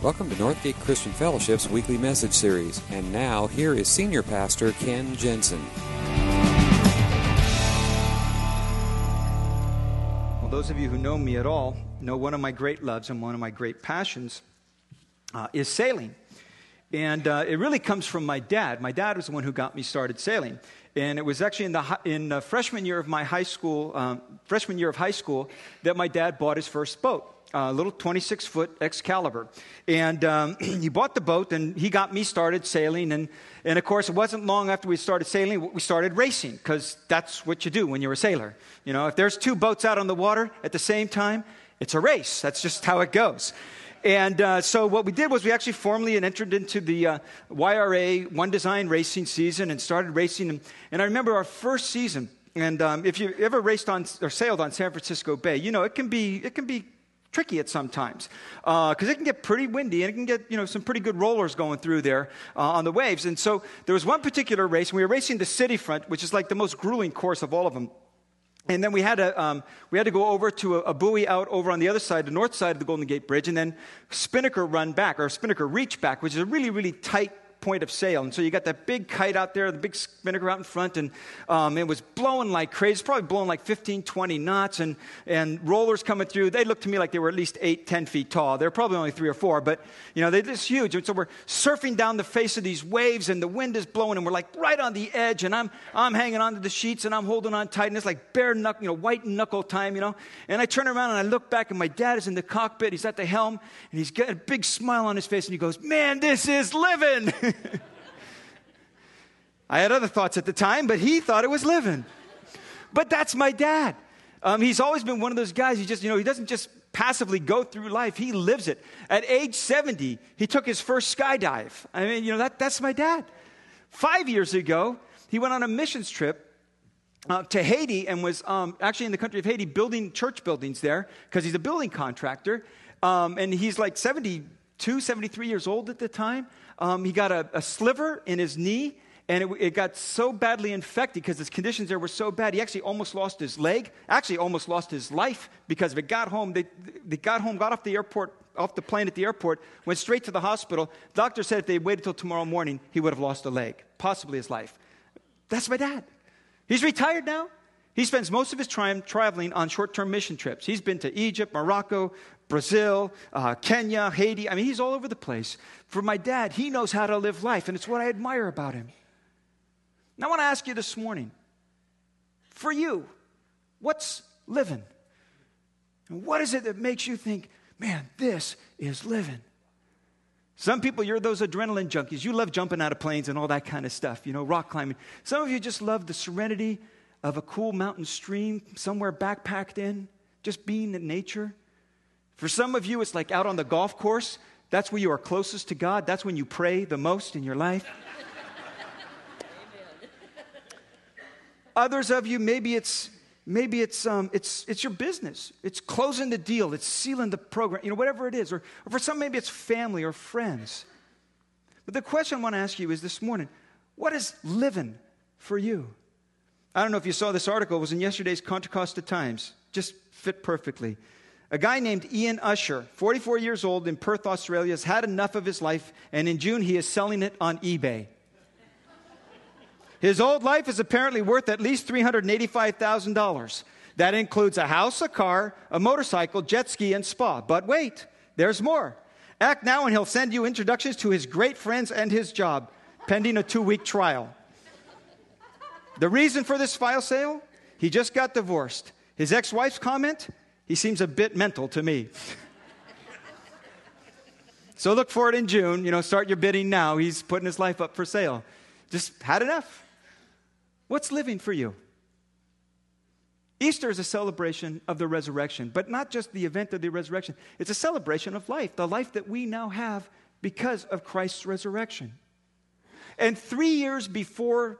Welcome to Northgate Christian Fellowship's weekly message series. And now, here is Senior Pastor Ken Jensen. Well, those of you who know me at all know one of my great loves and one of my great passions uh, is sailing. And uh, it really comes from my dad. My dad was the one who got me started sailing. And it was actually in the, in the freshman year of my high school, um, freshman year of high school, that my dad bought his first boat a little 26 foot Excalibur. And um, he bought the boat and he got me started sailing. And, and of course, it wasn't long after we started sailing, we started racing because that's what you do when you're a sailor. You know, if there's two boats out on the water at the same time, it's a race. That's just how it goes. And uh, so what we did was we actually formally entered into the uh, YRA One Design racing season and started racing. And, and I remember our first season. And um, if you ever raced on or sailed on San Francisco Bay, you know it can be it can be tricky at sometimes because uh, it can get pretty windy and it can get you know some pretty good rollers going through there uh, on the waves. And so there was one particular race and we were racing the city front which is like the most grueling course of all of them and then we had to, um, we had to go over to a, a, buoy out over on the other side, the north side of the Golden Gate Bridge, and then spinnaker run back, or spinnaker reach back, which is a really, really tight point of sail. And so you got that big kite out there, the big spinnaker out in front, and um, it was blowing like crazy. It's probably blowing like 15, 20 knots, and, and rollers coming through. They looked to me like they were at least 8, 10 feet tall. They're probably only three or four, but, you know, they're just huge. And so we're surfing down the face of these waves, and the wind is blowing, and we're like right on the edge, and I'm, I'm hanging onto the sheets, and I'm holding on tight, and it's like bare knuckle, you know, white knuckle time, you know. And I turn around, and I look back, and my dad is in the cockpit. He's at the helm, and he's got a big smile on his face, and he goes, man, this is living. I had other thoughts at the time, but he thought it was living. But that's my dad. Um, he's always been one of those guys. He just, you know, he doesn't just passively go through life. He lives it. At age 70, he took his first skydive. I mean, you know, that, that's my dad. Five years ago, he went on a missions trip uh, to Haiti and was um, actually in the country of Haiti building church buildings there because he's a building contractor. Um, and he's like 72, 73 years old at the time. Um, he got a, a sliver in his knee and it, it, got so badly infected because his conditions there were so bad. He actually almost lost his leg, actually almost lost his life because if it got home, they, they got home, got off the airport, off the plane at the airport, went straight to the hospital. Doctor said if they waited till tomorrow morning, he would have lost a leg, possibly his life. That's my dad. He's retired now. He spends most of his time traveling on short term mission trips. He's been to Egypt, Morocco, Brazil, uh, Kenya, Haiti. I mean, he's all over the place. For my dad, he knows how to live life, and it's what I admire about him. Now, I want to ask you this morning for you, what's living? And what is it that makes you think, man, this is living? Some people, you're those adrenaline junkies. You love jumping out of planes and all that kind of stuff, you know, rock climbing. Some of you just love the serenity of a cool mountain stream somewhere backpacked in, just being in nature. For some of you, it's like out on the golf course. That's where you are closest to God. That's when you pray the most in your life. Others of you, maybe it's maybe it's um, it's it's your business. It's closing the deal. It's sealing the program. You know, whatever it is. Or, or for some, maybe it's family or friends. But the question I want to ask you is this morning: What is living for you? I don't know if you saw this article. It was in yesterday's Contra Costa Times. Just fit perfectly. A guy named Ian Usher, 44 years old in Perth, Australia, has had enough of his life, and in June he is selling it on eBay. His old life is apparently worth at least $385,000. That includes a house, a car, a motorcycle, jet ski, and spa. But wait, there's more. Act now and he'll send you introductions to his great friends and his job, pending a two week trial. The reason for this file sale? He just got divorced. His ex wife's comment? He seems a bit mental to me. so look for it in June. You know, start your bidding now. He's putting his life up for sale. Just had enough. What's living for you? Easter is a celebration of the resurrection, but not just the event of the resurrection. It's a celebration of life, the life that we now have because of Christ's resurrection. And three years before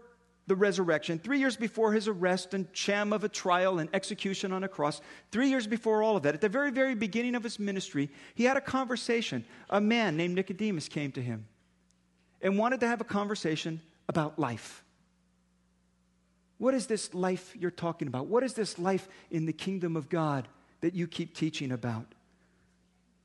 the resurrection, three years before his arrest and sham of a trial and execution on a cross, three years before all of that, at the very, very beginning of his ministry, he had a conversation. A man named Nicodemus came to him and wanted to have a conversation about life. What is this life you're talking about? What is this life in the kingdom of God that you keep teaching about?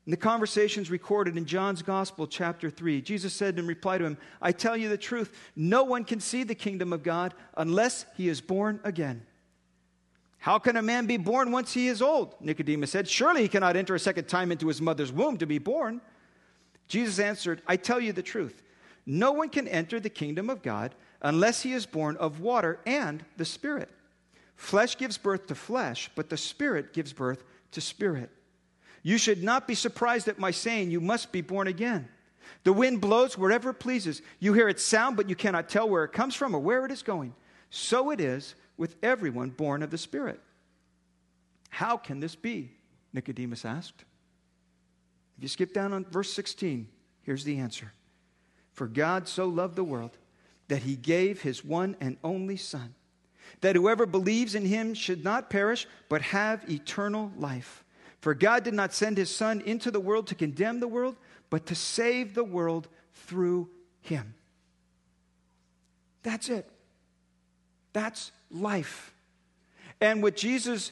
And the conversation's recorded in John's Gospel, chapter 3. Jesus said in reply to him, I tell you the truth, no one can see the kingdom of God unless he is born again. How can a man be born once he is old? Nicodemus said, Surely he cannot enter a second time into his mother's womb to be born. Jesus answered, I tell you the truth. No one can enter the kingdom of God unless he is born of water and the Spirit. Flesh gives birth to flesh, but the Spirit gives birth to spirit. You should not be surprised at my saying, You must be born again. The wind blows wherever it pleases. You hear its sound, but you cannot tell where it comes from or where it is going. So it is with everyone born of the Spirit. How can this be? Nicodemus asked. If you skip down on verse 16, here's the answer For God so loved the world that he gave his one and only Son, that whoever believes in him should not perish, but have eternal life. For God did not send his Son into the world to condemn the world, but to save the world through him. That's it. That's life. And what Jesus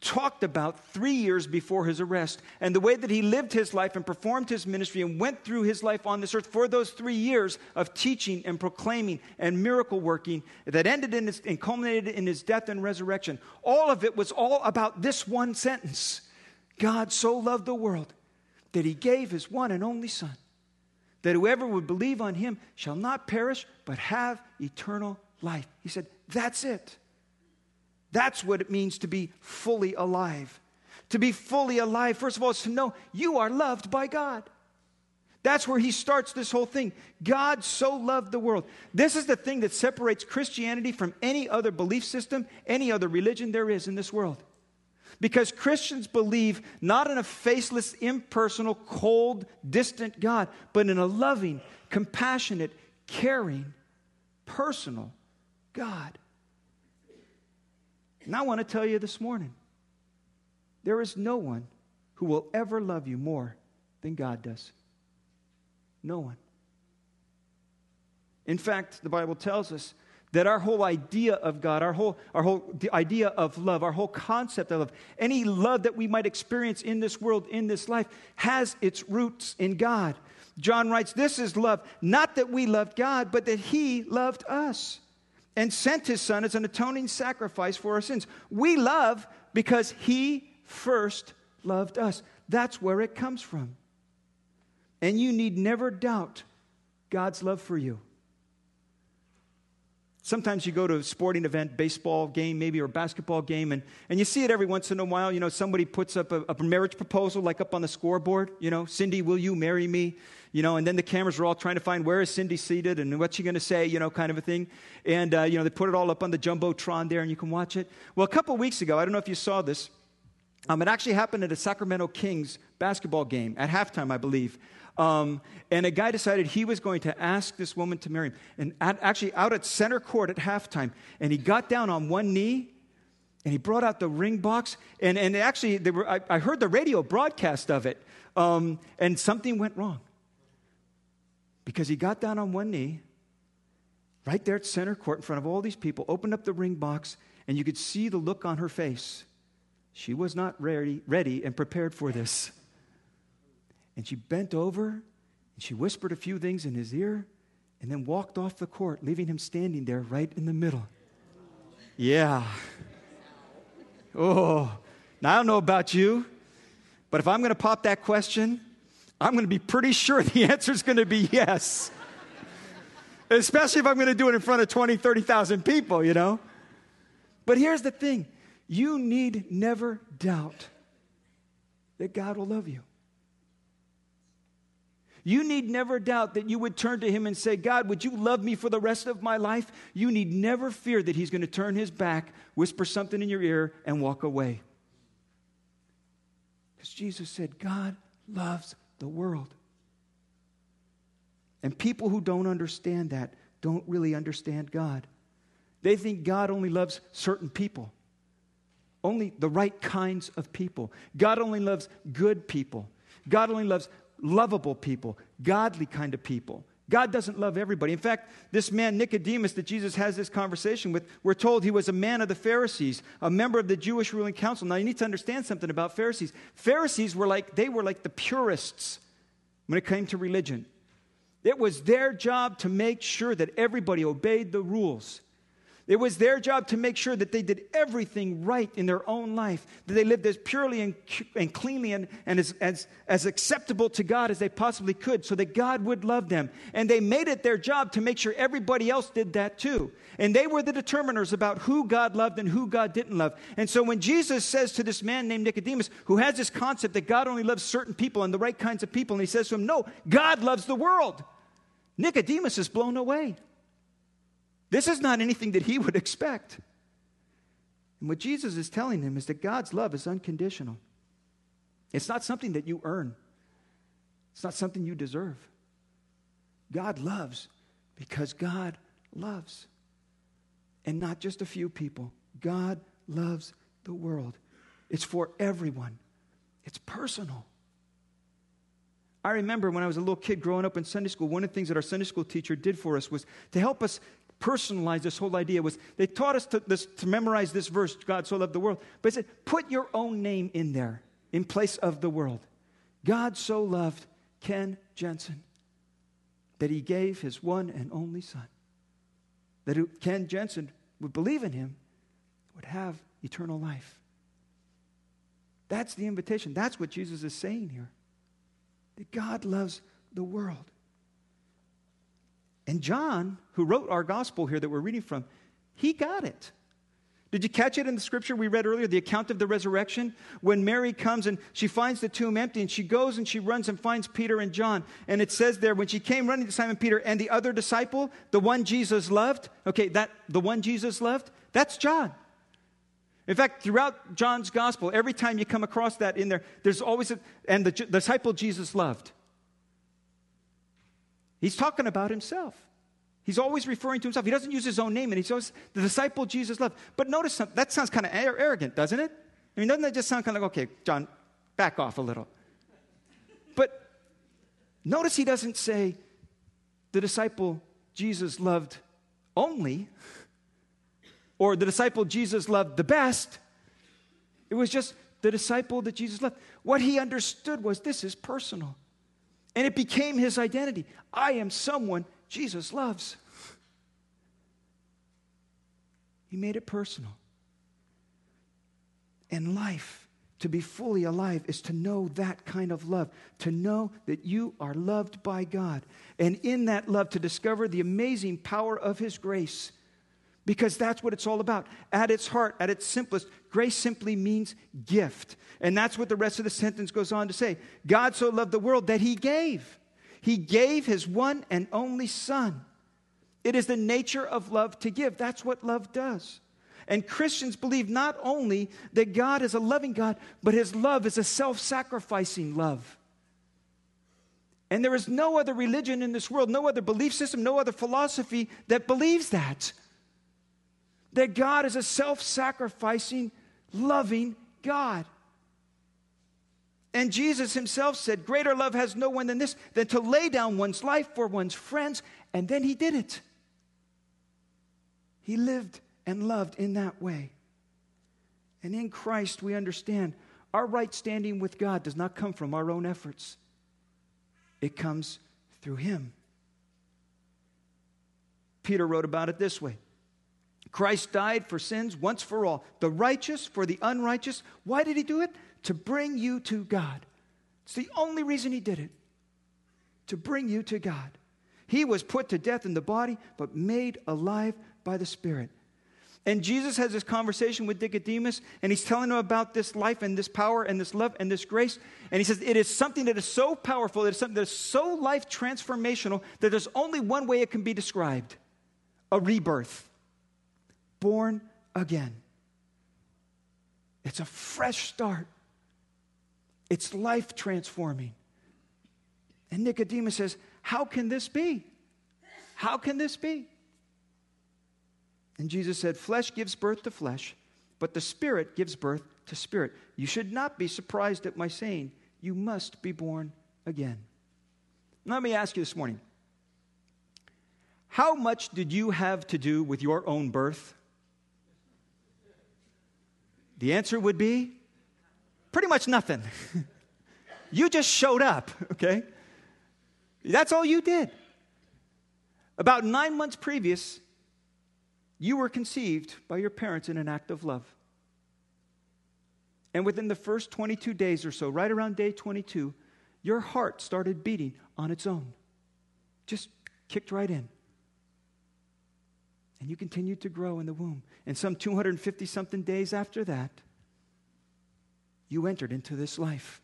talked about three years before his arrest and the way that he lived his life and performed his ministry and went through his life on this earth for those three years of teaching and proclaiming and miracle working that ended in his, and culminated in his death and resurrection. All of it was all about this one sentence God so loved the world that he gave his one and only Son, that whoever would believe on him shall not perish but have eternal life. He said, That's it. That's what it means to be fully alive. To be fully alive, first of all, is to know you are loved by God. That's where he starts this whole thing. God so loved the world. This is the thing that separates Christianity from any other belief system, any other religion there is in this world. Because Christians believe not in a faceless, impersonal, cold, distant God, but in a loving, compassionate, caring, personal God. And I want to tell you this morning there is no one who will ever love you more than God does. No one. In fact, the Bible tells us that our whole idea of God, our whole, our whole idea of love, our whole concept of love, any love that we might experience in this world, in this life, has its roots in God. John writes, This is love, not that we loved God, but that He loved us and sent his son as an atoning sacrifice for our sins. We love because he first loved us. That's where it comes from. And you need never doubt God's love for you. Sometimes you go to a sporting event, baseball game maybe, or basketball game, and, and you see it every once in a while. You know, somebody puts up a, a marriage proposal, like up on the scoreboard. You know, Cindy, will you marry me? You know, and then the cameras are all trying to find where is Cindy seated and what's she going to say, you know, kind of a thing. And, uh, you know, they put it all up on the Jumbotron there and you can watch it. Well, a couple weeks ago, I don't know if you saw this, um, it actually happened at a Sacramento Kings basketball game at halftime, I believe. Um, and a guy decided he was going to ask this woman to marry him. And at, actually, out at center court at halftime, and he got down on one knee and he brought out the ring box. And, and actually, were, I, I, heard the radio broadcast of it, um, and something went wrong because he got down on one knee right there at center court in front of all these people, opened up the ring box, and you could see the look on her face. She was not ready, ready and prepared for this. And she bent over and she whispered a few things in his ear and then walked off the court, leaving him standing there right in the middle. Yeah. Oh, now I don't know about you, but if I'm going to pop that question, I'm going to be pretty sure the answer is going to be yes. Especially if I'm going to do it in front of 20, 30,000 people, you know? But here's the thing you need never doubt that God will love you. You need never doubt that you would turn to Him and say, God, would you love me for the rest of my life? You need never fear that He's going to turn His back, whisper something in your ear, and walk away. Because Jesus said, God loves the world. And people who don't understand that don't really understand God. They think God only loves certain people, only the right kinds of people. God only loves good people. God only loves lovable people, godly kind of people. God doesn't love everybody. In fact, this man, Nicodemus, that Jesus has this conversation with, we're told he was a man of the Pharisees, a member of the Jewish ruling council. Now, you need to understand something about Pharisees. Pharisees were like, they were like the purists when it came to religion. It was their job to make sure that everybody obeyed the rules. It was their job to make sure that they did everything right in their own life, that they lived as purely and, and cleanly and, and as, as, as acceptable to God as they possibly could so that God would love them. And they made it their job to make sure everybody else did that too. And they were the determiners about who God loved and who God didn't love. And so when Jesus says to this man named Nicodemus, who has this concept that God only loves certain people and the right kinds of people, and he says to him, No, God loves the world. Nicodemus is blown away. This is not anything that he would expect. And what Jesus is telling him is that God's love is unconditional. It's not something that you earn, it's not something you deserve. God loves because God loves. And not just a few people. God loves the world. It's for everyone, it's personal. I remember when I was a little kid growing up in Sunday school, one of the things that our Sunday school teacher did for us was to help us personalize this whole idea was they taught us to, this, to memorize this verse, God so loved the world. But he said, put your own name in there in place of the world. God so loved Ken Jensen that he gave his one and only son. That Ken Jensen would believe in him, would have eternal life. That's the invitation. That's what Jesus is saying here. That God loves the world. And John, who wrote our gospel here that we're reading from, he got it. Did you catch it in the scripture we read earlier, the account of the resurrection? When Mary comes and she finds the tomb empty, and she goes and she runs and finds Peter and John. And it says there, when she came running to Simon Peter and the other disciple, the one Jesus loved, okay, that the one Jesus loved, that's John. In fact, throughout John's gospel, every time you come across that in there, there's always a, and the, the disciple Jesus loved. He's talking about himself. He's always referring to himself. He doesn't use his own name, and he says, the disciple Jesus loved. But notice something. that sounds kind of arrogant, doesn't it? I mean, doesn't that just sound kind of like, okay, John, back off a little? But notice he doesn't say the disciple Jesus loved only, or the disciple Jesus loved the best. It was just the disciple that Jesus loved. What he understood was this is personal. And it became his identity. I am someone Jesus loves. He made it personal. And life, to be fully alive, is to know that kind of love, to know that you are loved by God. And in that love, to discover the amazing power of His grace because that's what it's all about. At its heart, at its simplest, grace simply means gift. And that's what the rest of the sentence goes on to say. God so loved the world that he gave. He gave his one and only Son. It is the nature of love to give. That's what love does. And Christians believe not only that God is a loving God, but his love is a self sacrificing love. And there is no other religion in this world, no other belief system, no other philosophy that believes that that God is a self sacrificing, loving God. And Jesus himself said, Greater love has no one than this, than to lay down one's life for one's friends. And then he did it. He lived and loved in that way. And in Christ, we understand our right standing with God does not come from our own efforts, it comes through Him. Peter wrote about it this way Christ died for sins once for all, the righteous for the unrighteous. Why did he do it? To bring you to God. It's the only reason he did it. To bring you to God. He was put to death in the body, but made alive by the Spirit. And Jesus has this conversation with Nicodemus, and he's telling him about this life and this power and this love and this grace. And he says, It is something that is so powerful, it is something that is so life transformational that there's only one way it can be described a rebirth born again. It's a fresh start, it's life transforming. And Nicodemus says, How can this be? How can this be? And Jesus said, Flesh gives birth to flesh, but the Spirit gives birth to spirit. You should not be surprised at my saying, You must be born again. Let me ask you this morning How much did you have to do with your own birth? The answer would be pretty much nothing. you just showed up, okay? That's all you did. About nine months previous, you were conceived by your parents in an act of love. And within the first 22 days or so, right around day 22, your heart started beating on its own. Just kicked right in. And you continued to grow in the womb. And some 250 something days after that, you entered into this life.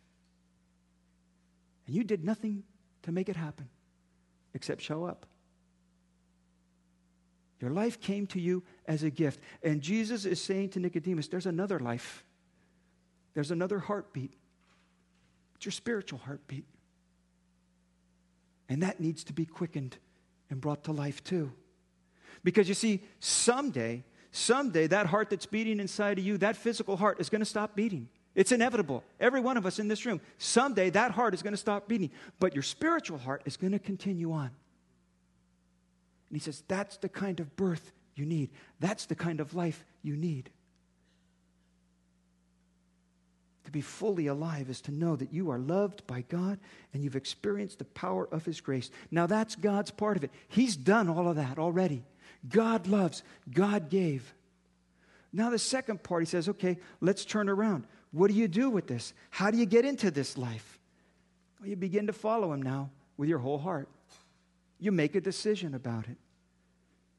And you did nothing to make it happen except show up. Your life came to you as a gift. And Jesus is saying to Nicodemus, there's another life, there's another heartbeat. It's your spiritual heartbeat. And that needs to be quickened and brought to life too. Because you see, someday, someday, that heart that's beating inside of you, that physical heart, is going to stop beating. It's inevitable. Every one of us in this room, someday that heart is going to stop beating, but your spiritual heart is going to continue on. And he says, That's the kind of birth you need. That's the kind of life you need. To be fully alive is to know that you are loved by God and you've experienced the power of His grace. Now, that's God's part of it. He's done all of that already. God loves, God gave. Now, the second part, he says, okay, let's turn around. What do you do with this? How do you get into this life? Well, you begin to follow him now with your whole heart. You make a decision about it.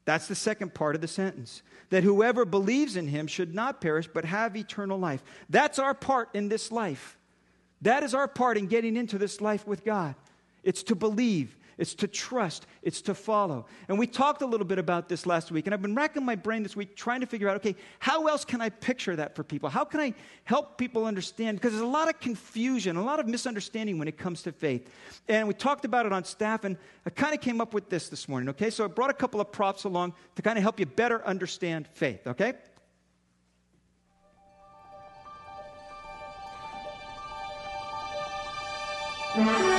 That's the second part of the sentence. That whoever believes in him should not perish, but have eternal life. That's our part in this life. That is our part in getting into this life with God. It's to believe, it's to trust, it's to follow. And we talked a little bit about this last week, and I've been racking my brain this week trying to figure out okay, how else can I picture that for people? How can I help people understand? Because there's a lot of confusion, a lot of misunderstanding when it comes to faith. And we talked about it on staff, and I kind of came up with this this morning, okay? So I brought a couple of props along to kind of help you better understand faith, okay?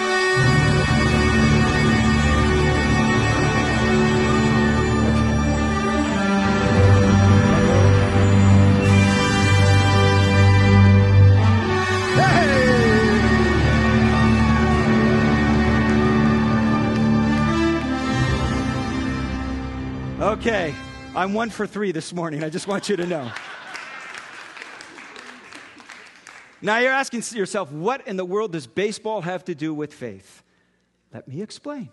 Okay, I'm one for three this morning. I just want you to know. Now you're asking yourself, what in the world does baseball have to do with faith? Let me explain.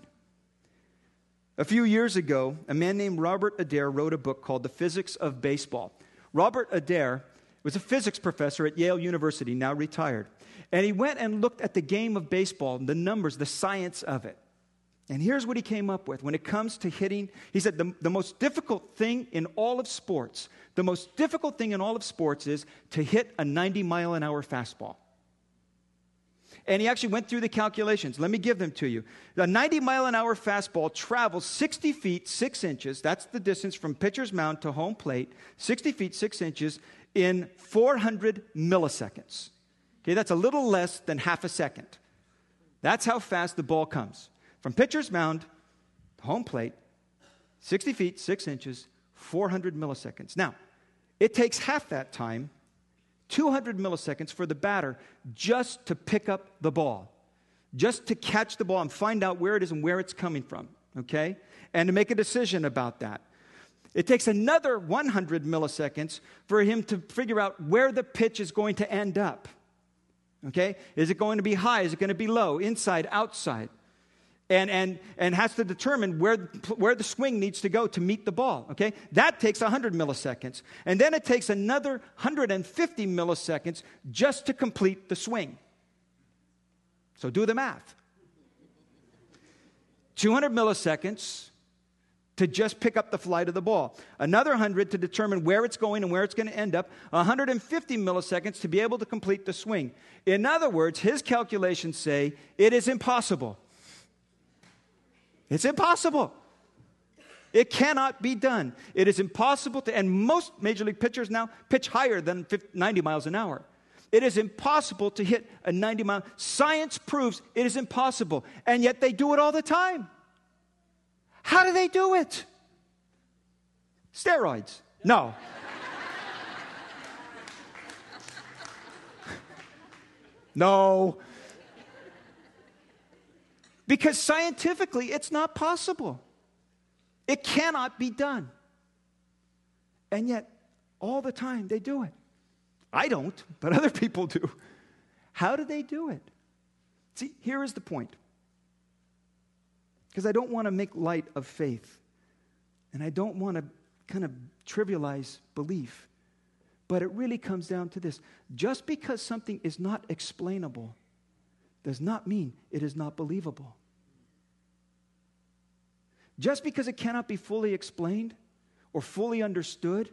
A few years ago, a man named Robert Adair wrote a book called The Physics of Baseball. Robert Adair was a physics professor at Yale University, now retired. And he went and looked at the game of baseball, the numbers, the science of it. And here's what he came up with when it comes to hitting. He said the, the most difficult thing in all of sports, the most difficult thing in all of sports is to hit a 90 mile an hour fastball. And he actually went through the calculations. Let me give them to you. The 90 mile an hour fastball travels 60 feet 6 inches. That's the distance from pitcher's mound to home plate. 60 feet 6 inches in 400 milliseconds. Okay, that's a little less than half a second. That's how fast the ball comes. From pitcher's mound to home plate, 60 feet, 6 inches, 400 milliseconds. Now, it takes half that time, 200 milliseconds, for the batter just to pick up the ball, just to catch the ball and find out where it is and where it's coming from, okay? And to make a decision about that. It takes another 100 milliseconds for him to figure out where the pitch is going to end up. Okay? Is it going to be high? Is it going to be low? Inside, outside? And, and, and has to determine where, where the swing needs to go to meet the ball. Okay? That takes 100 milliseconds. And then it takes another 150 milliseconds just to complete the swing. So do the math 200 milliseconds to just pick up the flight of the ball. Another 100 to determine where it's going and where it's going to end up. 150 milliseconds to be able to complete the swing. In other words, his calculations say it is impossible it's impossible. It cannot be done. It is impossible to, and most major league pitchers now pitch higher than 50, 90 miles an hour. It is impossible to hit a 90 mile. Science proves it is impossible, and yet they do it all the time. How do they do it? Steroids. No. no. Because scientifically, it's not possible. It cannot be done. And yet, all the time, they do it. I don't, but other people do. How do they do it? See, here is the point. Because I don't want to make light of faith, and I don't want to kind of trivialize belief. But it really comes down to this just because something is not explainable does not mean it is not believable. Just because it cannot be fully explained or fully understood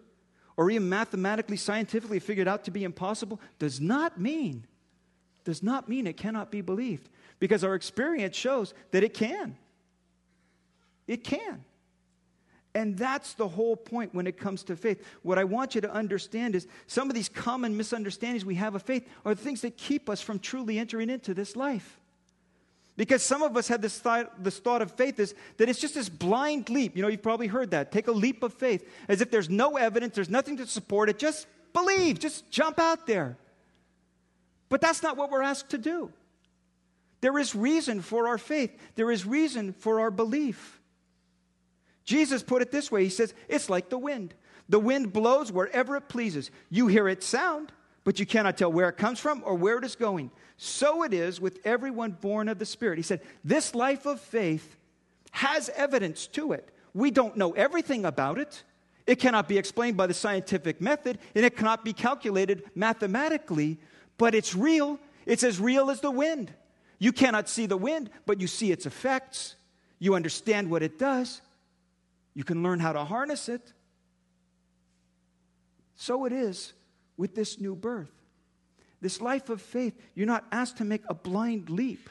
or even mathematically, scientifically figured out to be impossible does not mean, does not mean it cannot be believed. Because our experience shows that it can. It can. And that's the whole point when it comes to faith. What I want you to understand is some of these common misunderstandings we have of faith are the things that keep us from truly entering into this life. Because some of us have this thought, this thought of faith is that it's just this blind leap. You know, you've probably heard that. Take a leap of faith, as if there's no evidence, there's nothing to support it. Just believe, just jump out there. But that's not what we're asked to do. There is reason for our faith, there is reason for our belief. Jesus put it this way He says, It's like the wind. The wind blows wherever it pleases. You hear its sound, but you cannot tell where it comes from or where it is going. So it is with everyone born of the Spirit. He said, This life of faith has evidence to it. We don't know everything about it. It cannot be explained by the scientific method, and it cannot be calculated mathematically, but it's real. It's as real as the wind. You cannot see the wind, but you see its effects. You understand what it does. You can learn how to harness it. So it is with this new birth. This life of faith, you're not asked to make a blind leap.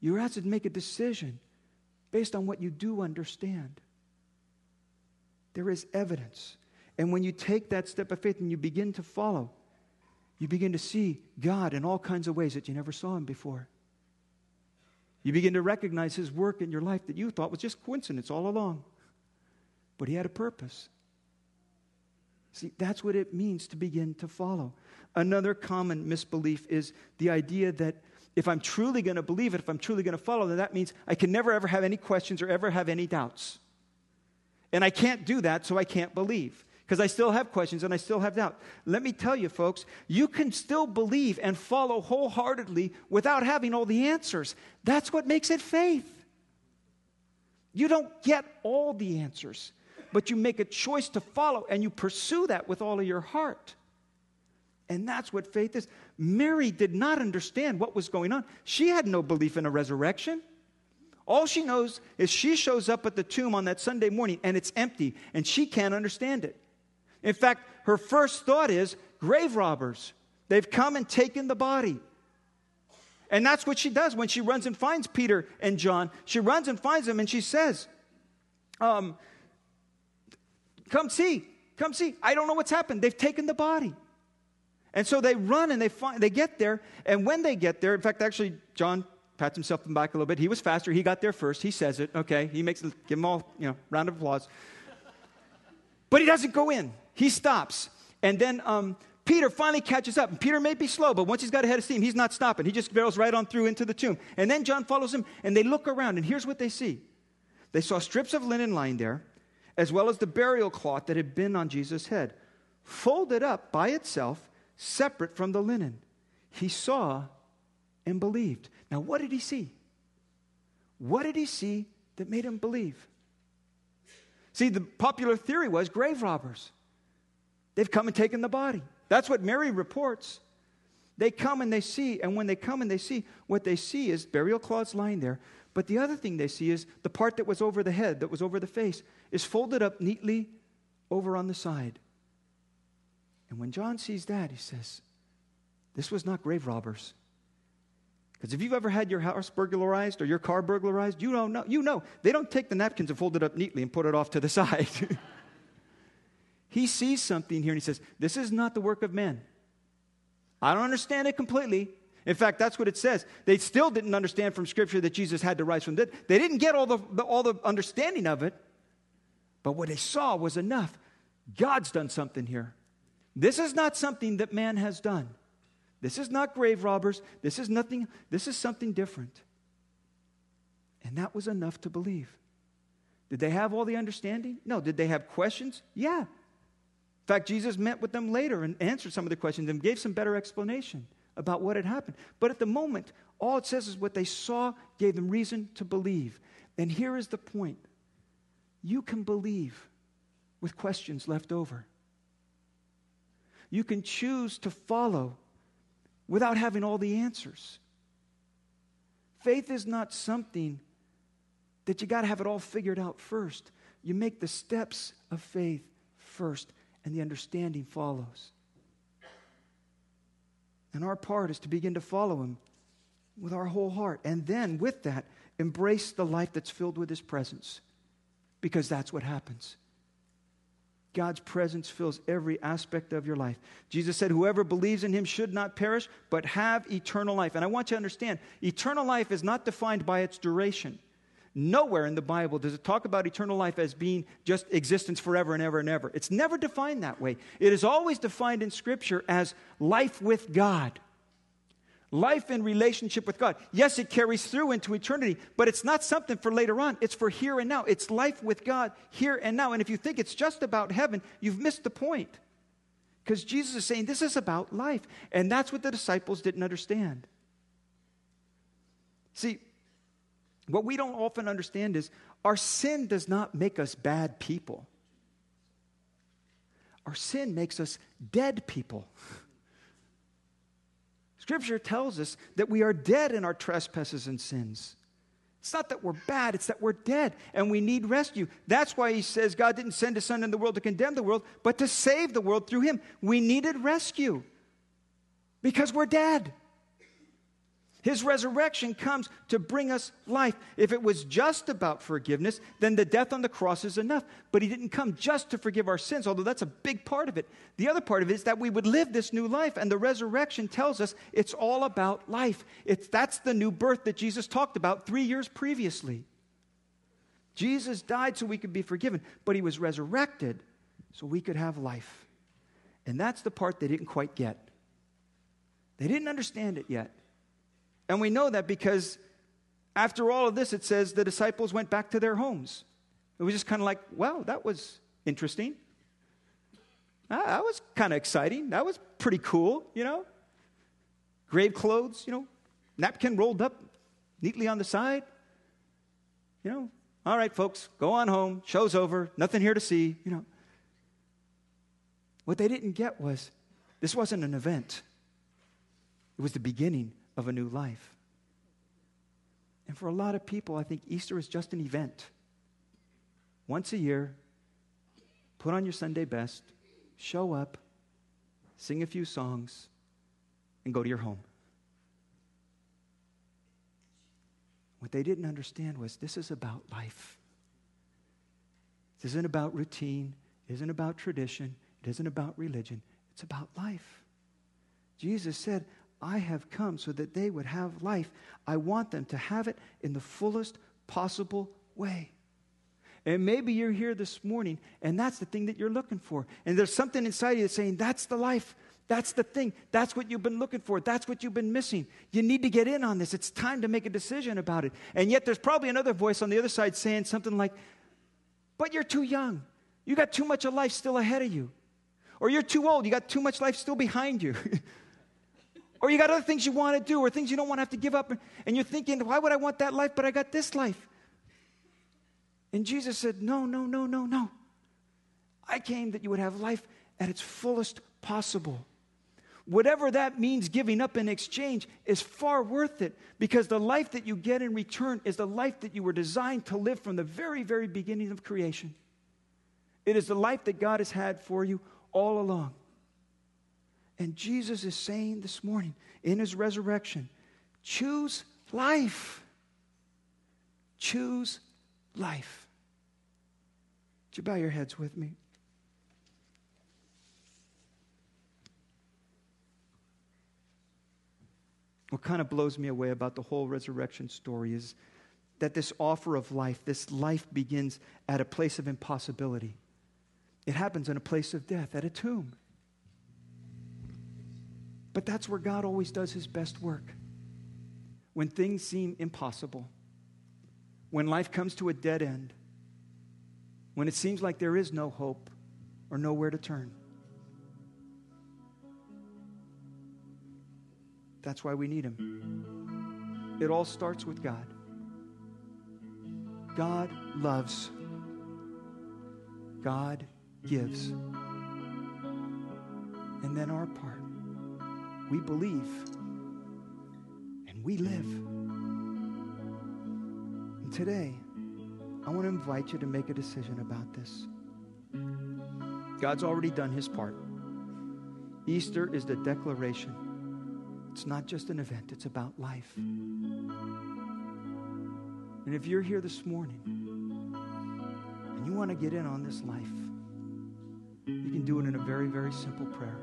You're asked to make a decision based on what you do understand. There is evidence. And when you take that step of faith and you begin to follow, you begin to see God in all kinds of ways that you never saw Him before. You begin to recognize His work in your life that you thought was just coincidence all along. But He had a purpose. See, that's what it means to begin to follow. Another common misbelief is the idea that if I'm truly going to believe it, if I'm truly going to follow, then that means I can never ever have any questions or ever have any doubts. And I can't do that, so I can't believe because I still have questions and I still have doubt. Let me tell you, folks, you can still believe and follow wholeheartedly without having all the answers. That's what makes it faith. You don't get all the answers but you make a choice to follow and you pursue that with all of your heart. And that's what faith is. Mary did not understand what was going on. She had no belief in a resurrection. All she knows is she shows up at the tomb on that Sunday morning and it's empty and she can't understand it. In fact, her first thought is grave robbers. They've come and taken the body. And that's what she does when she runs and finds Peter and John. She runs and finds them and she says, um, Come see, come see. I don't know what's happened. They've taken the body. And so they run and they find they get there. And when they get there, in fact, actually, John pats himself on the back a little bit. He was faster. He got there first. He says it. Okay. He makes give him all, you know, round of applause. But he doesn't go in. He stops. And then um, Peter finally catches up. And Peter may be slow, but once he's got ahead of steam, he's not stopping. He just barrels right on through into the tomb. And then John follows him, and they look around, and here's what they see. They saw strips of linen lying there as well as the burial cloth that had been on Jesus' head, folded up by itself, separate from the linen. He saw and believed. Now, what did he see? What did he see that made him believe? See, the popular theory was grave robbers. They've come and taken the body. That's what Mary reports. They come and they see, and when they come and they see, what they see is burial cloths lying there, but the other thing they see is the part that was over the head, that was over the face, is folded up neatly over on the side. And when John sees that, he says, This was not grave robbers. Because if you've ever had your house burglarized or your car burglarized, you don't know. You know they don't take the napkins and fold it up neatly and put it off to the side. He sees something here and he says, This is not the work of men. I don't understand it completely. In fact, that's what it says. They still didn't understand from Scripture that Jesus had to rise from the dead. They didn't get all the, all the understanding of it, but what they saw was enough. God's done something here. This is not something that man has done. This is not grave robbers. This is nothing, this is something different. And that was enough to believe. Did they have all the understanding? No. Did they have questions? Yeah. In fact, Jesus met with them later and answered some of the questions and gave some better explanation about what had happened. But at the moment, all it says is what they saw gave them reason to believe. And here is the point you can believe with questions left over. You can choose to follow without having all the answers. Faith is not something that you got to have it all figured out first. You make the steps of faith first, and the understanding follows. And our part is to begin to follow Him with our whole heart. And then, with that, embrace the life that's filled with His presence, because that's what happens. God's presence fills every aspect of your life. Jesus said, Whoever believes in him should not perish, but have eternal life. And I want you to understand eternal life is not defined by its duration. Nowhere in the Bible does it talk about eternal life as being just existence forever and ever and ever. It's never defined that way. It is always defined in Scripture as life with God life in relationship with God. Yes, it carries through into eternity, but it's not something for later on. It's for here and now. It's life with God here and now. And if you think it's just about heaven, you've missed the point. Because Jesus is saying this is about life. And that's what the disciples didn't understand. See, what we don't often understand is our sin does not make us bad people. Our sin makes us dead people. Scripture tells us that we are dead in our trespasses and sins. It's not that we're bad, it's that we're dead and we need rescue. That's why he says God didn't send his son in the world to condemn the world, but to save the world through him. We needed rescue because we're dead. His resurrection comes to bring us life. If it was just about forgiveness, then the death on the cross is enough. But he didn't come just to forgive our sins, although that's a big part of it. The other part of it is that we would live this new life, and the resurrection tells us it's all about life. It's, that's the new birth that Jesus talked about three years previously. Jesus died so we could be forgiven, but he was resurrected so we could have life. And that's the part they didn't quite get. They didn't understand it yet. And we know that because after all of this, it says the disciples went back to their homes. It was just kind of like, wow, that was interesting. Ah, that was kind of exciting. That was pretty cool, you know? Grave clothes, you know, napkin rolled up neatly on the side. You know, all right, folks, go on home. Show's over. Nothing here to see, you know. What they didn't get was this wasn't an event, it was the beginning of a new life. And for a lot of people, I think Easter is just an event. Once a year, put on your Sunday best, show up, sing a few songs, and go to your home. What they didn't understand was this is about life. This isn't about routine, it isn't about tradition, it isn't about religion, it's about life. Jesus said, I have come so that they would have life. I want them to have it in the fullest possible way. And maybe you're here this morning and that's the thing that you're looking for. And there's something inside you that's saying, that's the life. That's the thing. That's what you've been looking for. That's what you've been missing. You need to get in on this. It's time to make a decision about it. And yet there's probably another voice on the other side saying something like, but you're too young. You got too much of life still ahead of you. Or you're too old. You got too much life still behind you. Or you got other things you want to do or things you don't want to have to give up. And you're thinking, why would I want that life, but I got this life? And Jesus said, no, no, no, no, no. I came that you would have life at its fullest possible. Whatever that means giving up in exchange is far worth it because the life that you get in return is the life that you were designed to live from the very, very beginning of creation. It is the life that God has had for you all along. And Jesus is saying this morning in his resurrection choose life. Choose life. Would you bow your heads with me? What kind of blows me away about the whole resurrection story is that this offer of life, this life begins at a place of impossibility. It happens in a place of death, at a tomb. But that's where God always does his best work. When things seem impossible, when life comes to a dead end, when it seems like there is no hope or nowhere to turn. That's why we need him. It all starts with God. God loves. God gives. And then our part. We believe and we live. And today, I want to invite you to make a decision about this. God's already done his part. Easter is the declaration. It's not just an event, it's about life. And if you're here this morning and you want to get in on this life, you can do it in a very, very simple prayer.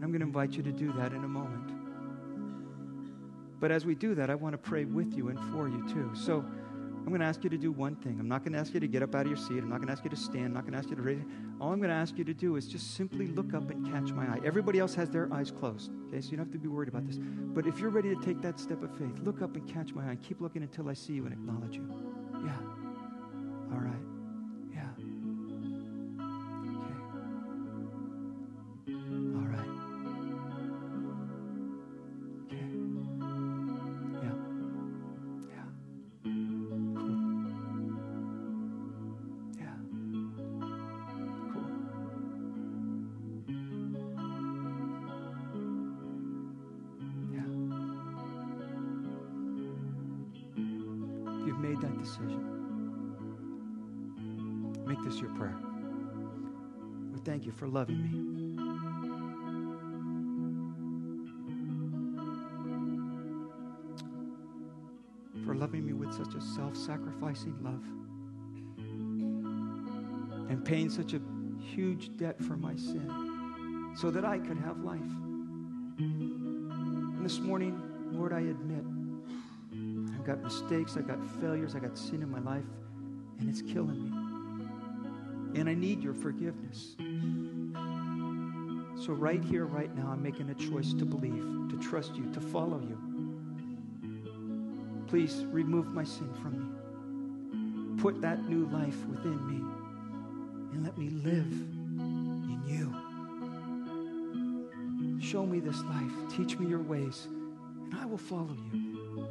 And I'm going to invite you to do that in a moment. But as we do that, I want to pray with you and for you too. So I'm going to ask you to do one thing. I'm not going to ask you to get up out of your seat. I'm not going to ask you to stand. I'm not going to ask you to raise. All I'm going to ask you to do is just simply look up and catch my eye. Everybody else has their eyes closed. Okay, so you don't have to be worried about this. But if you're ready to take that step of faith, look up and catch my eye. Keep looking until I see you and acknowledge you. Yeah. All right. Loving me. For loving me with such a self sacrificing love. And paying such a huge debt for my sin so that I could have life. And this morning, Lord, I admit I've got mistakes, I've got failures, I've got sin in my life, and it's killing me. And I need your forgiveness. So, right here, right now, I'm making a choice to believe, to trust you, to follow you. Please remove my sin from me. Put that new life within me and let me live in you. Show me this life. Teach me your ways, and I will follow you.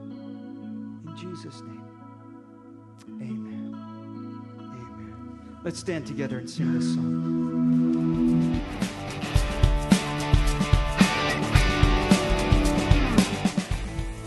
In Jesus' name, amen. Amen. Let's stand together and sing this song.